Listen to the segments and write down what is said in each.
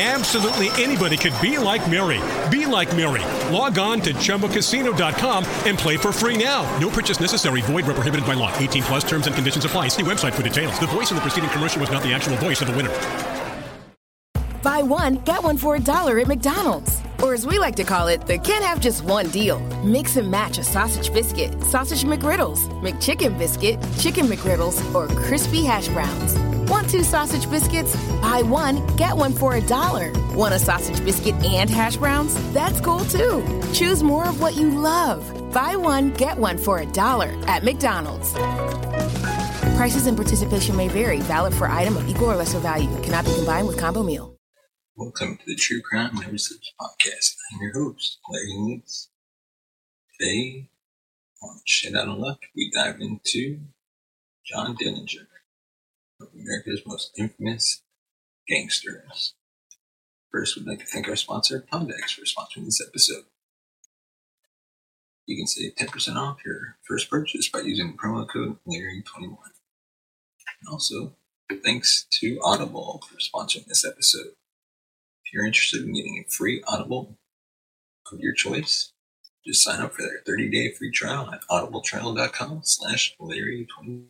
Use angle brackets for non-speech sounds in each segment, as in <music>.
Absolutely anybody could be like Mary. Be like Mary. Log on to ChumbaCasino.com and play for free now. No purchase necessary. Void where prohibited by law. 18 plus terms and conditions apply. See website for details. The voice in the preceding commercial was not the actual voice of the winner. Buy one, get one for a dollar at McDonald's. Or as we like to call it, the can't have just one deal. Mix and match a sausage biscuit, sausage McGriddles, McChicken biscuit, chicken McGriddles, or crispy hash browns. Want two sausage biscuits? Buy one, get one for a dollar. Want a sausage biscuit and hash browns? That's cool too. Choose more of what you love. Buy one, get one for a dollar at McDonald's. Prices and participation may vary. Valid for item of equal or lesser value. Cannot be combined with combo meal. Welcome to the True Crime Sleeps podcast. I'm your host, Larry Leeds. Today, on Shit Out of Luck, we dive into John Dillinger, of America's most infamous gangsters. First, we'd like to thank our sponsor, Pod Decks, for sponsoring this episode. You can save 10% off your first purchase by using promo code Larry21. And also, thanks to Audible for sponsoring this episode. If you're interested in getting a free Audible of your choice, just sign up for their 30-day free trial at audibletrial.com slash Larry21.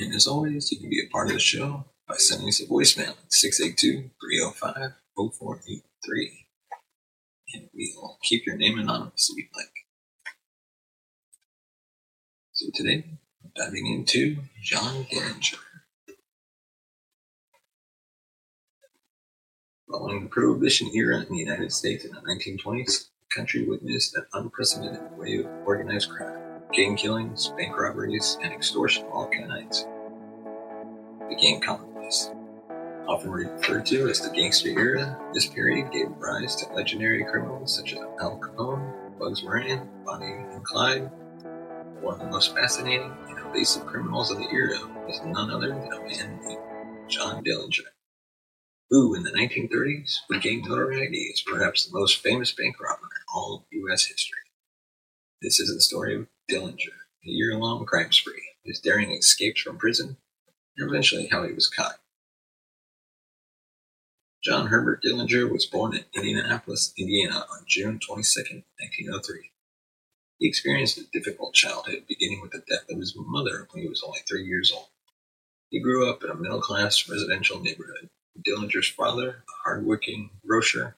And as always, you can be a part of the show by sending us a voicemail at 682-305-0483. And we'll keep your name anonymous if you'd like. So today, we're diving into John Dillinger. Following the Prohibition era in the United States in the 1920s, the country witnessed an unprecedented wave of organized crime, gang killings, bank robberies, and extortion of all kinds became commonplace. Often referred to as the gangster era, this period gave rise to legendary criminals such as Al Capone, Bugs Moran, Bonnie and Clyde. One of the most fascinating and evasive criminals of the era was none other than a man named John Dillinger who in the 1930s would gain notoriety as perhaps the most famous bank robber in all U.S. history. This is the story of Dillinger, a year-long crime spree, his daring escapes from prison, and eventually how he was caught. John Herbert Dillinger was born in Indianapolis, Indiana on June 22, 1903. He experienced a difficult childhood, beginning with the death of his mother when he was only three years old. He grew up in a middle-class residential neighborhood Dillinger's father, a hardworking grocer,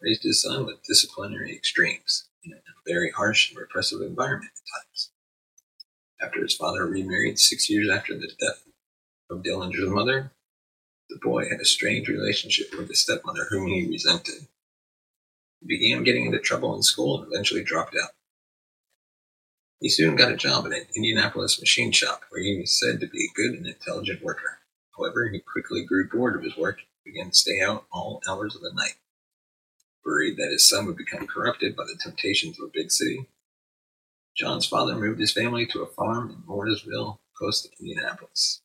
raised his son with disciplinary extremes in a very harsh and repressive environment at times. After his father remarried six years after the death of Dillinger's mother, the boy had a strange relationship with his stepmother, whom he resented. He began getting into trouble in school and eventually dropped out. He soon got a job at an Indianapolis machine shop where he was said to be a good and intelligent worker. However, he quickly grew bored of his work and began to stay out all hours of the night. Worried that his son would become corrupted by the temptations of a big city, John's father moved his family to a farm in Mooresville, close to Indianapolis.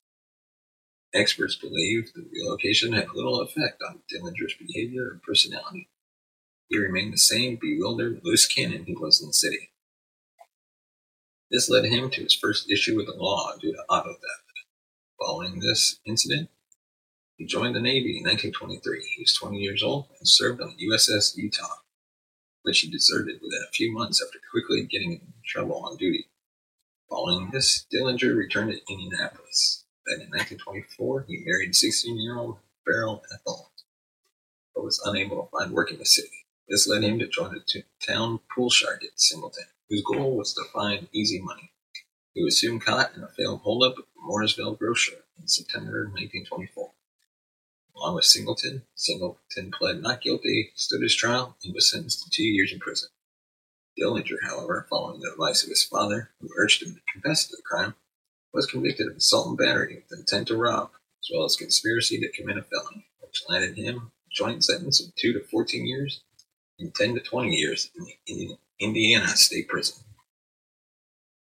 Experts believe the relocation had little effect on Dillinger's behavior or personality. He remained the same bewildered, loose cannon he was in the city. This led him to his first issue with the law due to auto theft. Following this incident, he joined the Navy in 1923. He was 20 years old and served on the USS Utah, which he deserted within a few months after quickly getting in trouble on duty. Following this, Dillinger returned to Indianapolis. Then in 1924, he married 16-year-old Beryl Ethel, but was unable to find work in the city. This led him to join the town pool shark Ed Singleton, whose goal was to find easy money. He was soon caught in a failed holdup at the Mooresville grocer in September 1924. Along with Singleton, Singleton pled not guilty, stood his trial, and was sentenced to two years in prison. Dillinger, however, following the advice of his father, who urged him to confess to the crime, was convicted of assault and battery with intent to rob, as well as conspiracy to commit a felony, which landed him a joint sentence of 2 to 14 years and 10 to 20 years in Indiana State Prison.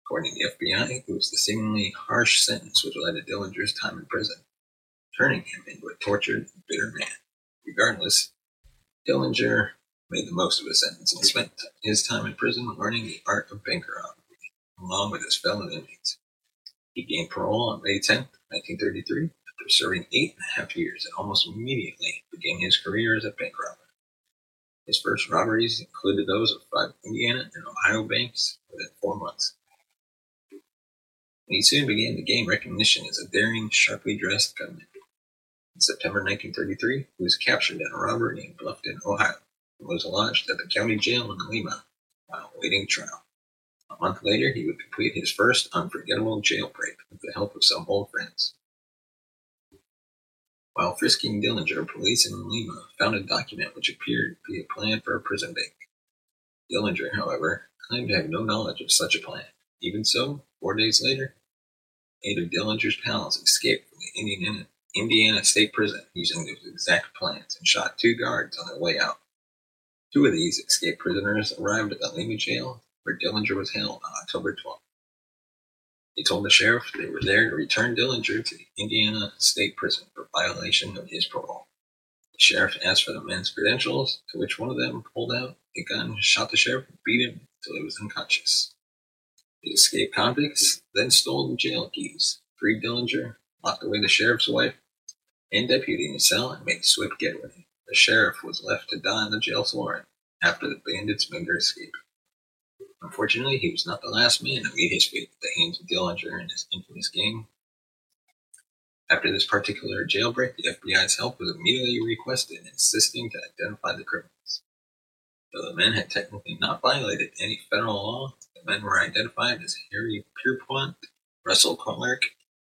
According to the FBI, it was the seemingly harsh sentence which led to Dillinger's time in prison, turning him into a tortured, bitter man. Regardless, Dillinger made the most of his sentence and spent his time in prison learning the art of bank robbery, along with his fellow inmates. He gained parole on May 10, 1933, after serving eight and a half years and almost immediately began his career as a bank robber. His first robberies included those of five Indiana and Ohio banks within four months. He soon began to gain recognition as a daring, sharply dressed gunman. In September 1933, he was captured in a robbery in Bluffton, Ohio, and was lodged at the county jail in Lima while awaiting trial. A month later, he would complete his first unforgettable jailbreak with the help of some old friends. While frisking Dillinger, police in Lima found a document which appeared to be a plan for a prison bank. Dillinger, however, claimed to have no knowledge of such a plan. Even so, four days later, eight of Dillinger's pals escaped from the Indiana, Indiana State Prison using those exact plans and shot two guards on their way out. Two of these escaped prisoners arrived at the Lima jail where Dillinger was held on October 12th. He told the sheriff they were there to return Dillinger to the Indiana State Prison for violation of his parole. The sheriff asked for the men's credentials, to which one of them pulled out a gun, shot the sheriff, and beat him until he was unconscious. The escaped convicts then stole the jail keys, freed Dillinger, locked away the sheriff's wife in his cell, and made a swift getaway. The sheriff was left to die on the jail floor after the bandits made their escape. Unfortunately, he was not the last man to meet his fate at the hands of Dillinger and his infamous gang. After this particular jailbreak, the FBI's help was immediately requested, insisting to identify the criminals. Though the men had technically not violated any federal law, the men were identified as Harry Pierpont, Russell Clark,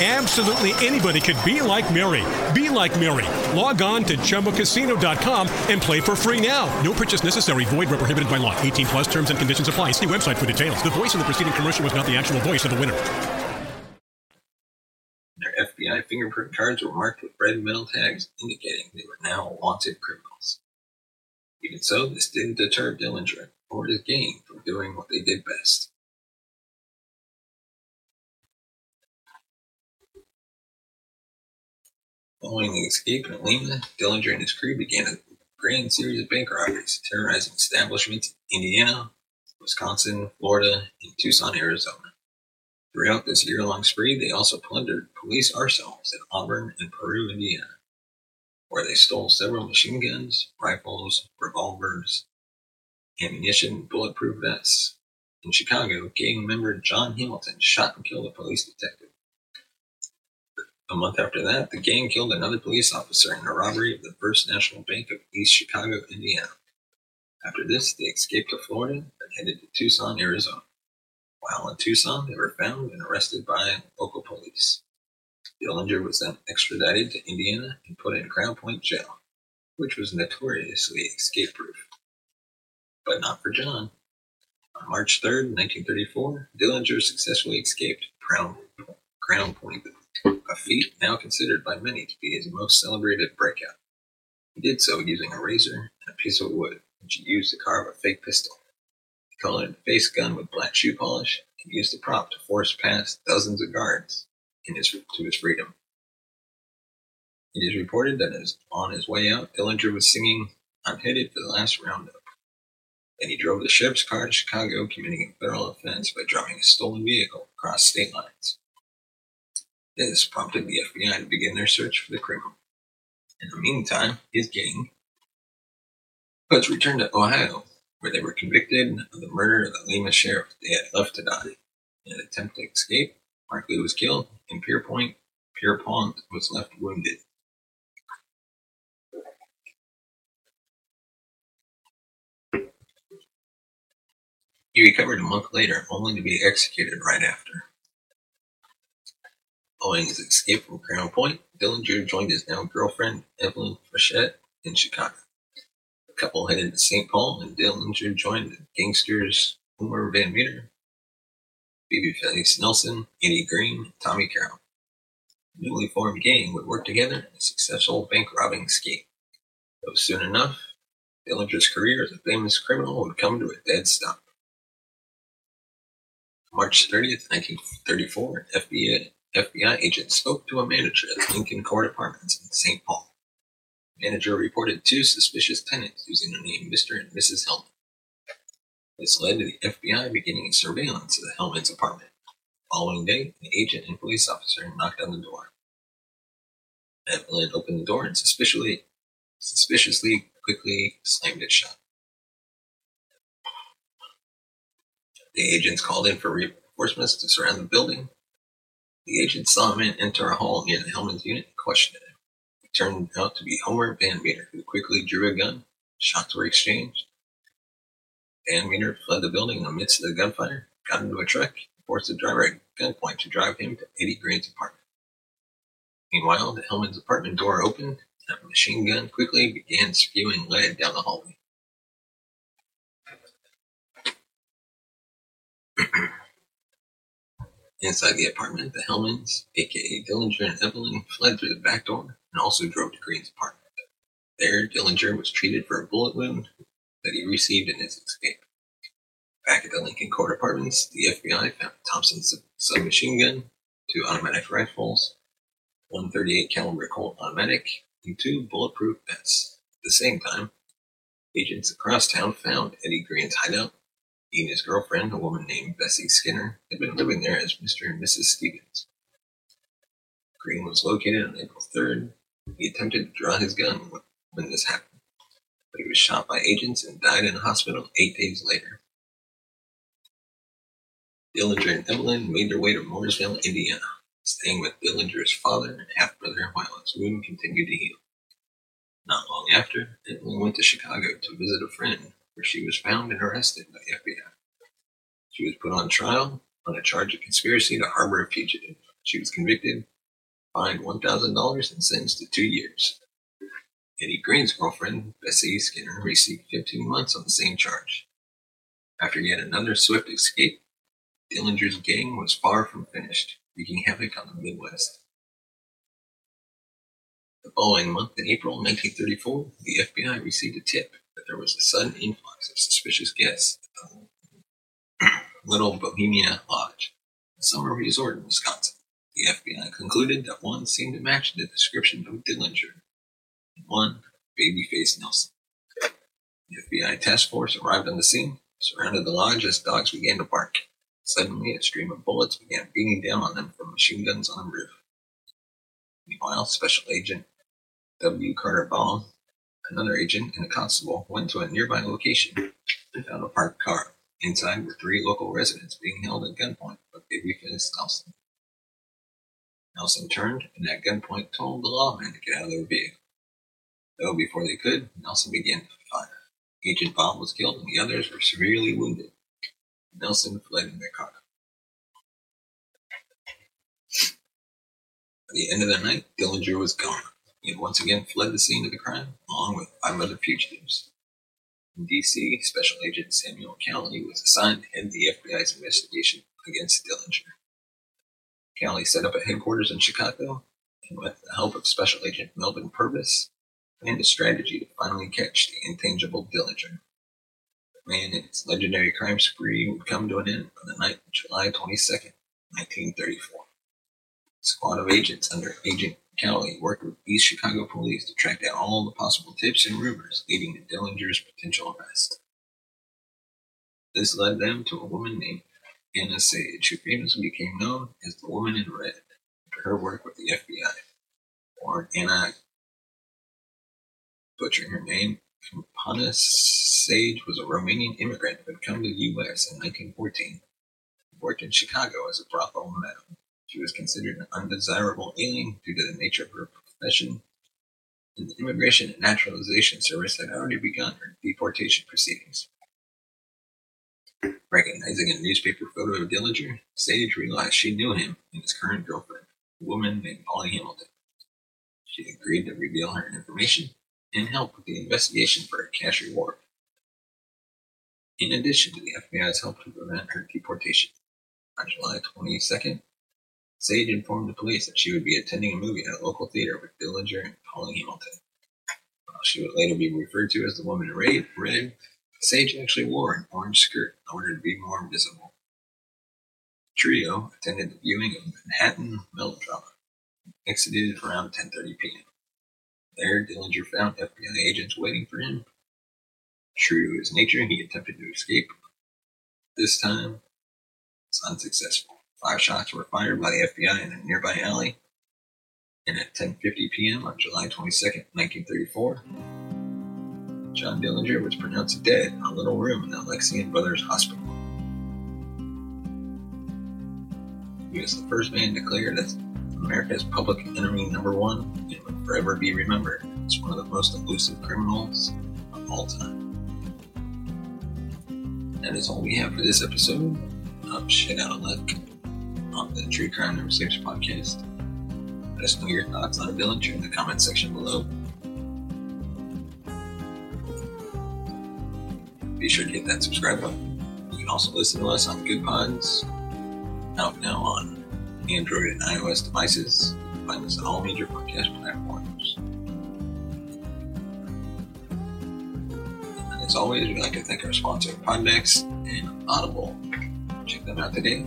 Absolutely anybody could be like Mary. Be like Mary. Log on to ChumbaCasino.com and play for free now. No purchase necessary. Void where prohibited by law. 18 plus terms and conditions apply. See website for details. The voice in the preceding commercial was not the actual voice of the winner. Their FBI fingerprint cards were marked with red metal tags indicating they were now wanted criminals. Even so, this didn't deter Dillinger or his gang from doing what they did best. Following the escape in Lima, Dillinger and his crew began a grand series of bank robberies, terrorizing establishments in Indiana, Wisconsin, Florida, and Tucson, Arizona. Throughout this year-long spree, they also plundered police arsenals in Auburn and Peru, Indiana, where they stole several machine guns, rifles, revolvers, ammunition, bulletproof vests. In Chicago, gang member John Hamilton shot and killed a police detective. A month after that, the gang killed another police officer in a robbery of the First National Bank of East Chicago, Indiana. After this, they escaped to Florida and headed to Tucson, Arizona. While in Tucson, they were found and arrested by local police. Dillinger was then extradited to Indiana and put in Crown Point Jail, which was notoriously escape-proof. But not for John. On March 3, 1934, Dillinger successfully escaped Crown, Crown Point, a feat now considered by many to be his most celebrated breakout. He did so using a razor and a piece of wood, which he used to carve a fake pistol. He colored the face gun with black shoe polish and used the prop to force past dozens of guards in his, to his freedom. It is reported that as on his way out, Dillinger was singing, I'm headed for the last roundup. Then he drove the sheriff's car to Chicago, committing a federal offense by driving a stolen vehicle across state lines. This prompted the FBI to begin their search for the criminal. In the meantime, his gang was returned to Ohio, where they were convicted of the murder of the Lima sheriff they had left to die. In an attempt to escape, Makley was killed, and Pierpoint Pierpont was left wounded. He recovered a month later, only to be executed right after. Following his escape from Crown Point, Dillinger joined his now girlfriend, Evelyn Frechette, in Chicago. The couple headed to St. Paul, and Dillinger joined the gangsters Homer Van Meter, Babyface Nelson, Eddie Green, and Tommy Carroll. The newly formed gang would work together in a successful bank robbing scheme. Though soon enough, Dillinger's career as a famous criminal would come to a dead stop. March 30th, 1934, FBI, FBI agent spoke to a manager at Lincoln Court Apartments in St. Paul. The manager reported two suspicious tenants using the name Mr. and Mrs. Hellman. This led to the FBI beginning surveillance of the Hellman's apartment. The following day, an agent and police officer knocked on the door. Evelyn opened the door and suspiciously, suspiciously quickly slammed it shut. The agents called in for reinforcements to surround the building. The agent saw man enter a hall the Hellman's unit and questioned him. It turned out to be Homer Van Meter, who quickly drew a gun. Shots were exchanged. Van Meter fled the building amidst the gunfire, got into a truck, and forced the driver at gunpoint to drive him to Eddie Green's apartment. Meanwhile, the Hellman's apartment door opened, and a machine gun quickly began spewing lead down the hallway. <clears throat> Inside the apartment, the Hellmans, aka Dillinger and Evelyn, fled through the back door and also drove to Green's apartment. There, Dillinger was treated for a bullet wound that he received in his escape. Back at the Lincoln Court Apartments, the FBI found Thompson's submachine gun, two automatic rifles, one 38 caliber Colt automatic, and two bulletproof vests. At the same time, agents across town found Eddie Green's hideout he and his girlfriend, a woman named Bessie Skinner, had been living there as Mr. and Mrs. Stevens. Green was located on April 3rd. He attempted to draw his gun when this happened, but he was shot by agents and died in a hospital eight days later. Dillinger and Evelyn made their way to Mooresville, Indiana, staying with Dillinger's father and half brother while his wound continued to heal. Not long after, Evelyn went to Chicago to visit a friend where she was found and arrested by FBI. She was put on trial on a charge of conspiracy to harbor a fugitive. She was convicted, fined $1,000, and sentenced to two years. Eddie Green's girlfriend, Bessie Skinner, received 15 months on the same charge. After yet another swift escape, Dillinger's gang was far from finished, wreaking havoc on the Midwest. The following month, in April 1934, the FBI received a tip that there was a sudden influx of suspicious guests at the Little Bohemia Lodge, a summer resort in Wisconsin. The FBI concluded that one seemed to match the description of Dillinger, and one, Babyface Nelson. The FBI task force arrived on the scene, surrounded the lodge as dogs began to bark. Suddenly, a stream of bullets began beating down on them from machine guns on the roof. Meanwhile, Special Agent W. Carter Baum Another agent and a constable went to a nearby location and found a parked car. Inside were three local residents being held at gunpoint by babyface Nelson. Nelson turned and at gunpoint told the lawmen to get out of their vehicle. Though before they could, Nelson began to fire. Agent Bob was killed and the others were severely wounded. Nelson fled in their car. By the end of the night, Dillinger was gone. He had once again fled the scene of the crime, along with five other fugitives. In D.C., Special Agent Samuel Cowley was assigned to head the FBI's investigation against Dillinger. Cowley set up a headquarters in Chicago, and with the help of Special Agent Melvin Purvis, planned a strategy to finally catch the intangible Dillinger. The man and his legendary crime spree would come to an end on the night of July 22, 1934. A squad of agents under Agent Cowley worked with East Chicago police to track down all the possible tips and rumors leading to Dillinger's potential arrest. This led them to a woman named Anna Sage, who famously became known as the Woman in Red after her work with the FBI. Or Anna, butchering her name, Kampanis Sage was a Romanian immigrant who had come to the U.S. in 1914. worked in Chicago as a brothel madam. She was considered an undesirable alien due to the nature of her profession, and the Immigration and Naturalization Service had already begun her deportation proceedings. Recognizing a newspaper photo of Dillinger, Sage realized she knew him and his current girlfriend, a woman named Polly Hamilton. She agreed to reveal her information and help with the investigation for a cash reward. In addition to the FBI's help to prevent her deportation, on July 22nd, Sage informed the police that she would be attending a movie at a local theater with Dillinger and Polly Hamilton. While she would later be referred to as the woman in red, Sage actually wore an orange skirt in order to be more visible. Trio attended the viewing of Manhattan Melodrama exited around 10.30 p.m. There, Dillinger found FBI agents waiting for him. True to his nature, he attempted to escape. This time, it's unsuccessful. Five shots were fired by the FBI in a nearby alley. And at 10.50 p.m. on July 22, 1934, John Dillinger was pronounced dead in a little room in the Alexian Brothers Hospital. He was the first man declared as America's public enemy number one and will forever be remembered as one of the most elusive criminals of all time. That is all we have for this episode of Shit Out of Luck on the True Crime Never Sleeps podcast. Let us know your thoughts on Dillinger in the comment section below. Be sure to hit that subscribe button. You can also listen to us on Goodpods, out now on Android and iOS devices. You can find us on all major podcast platforms. And as always, we'd like to thank our sponsor, Pod Decks and Audible. Check them out today.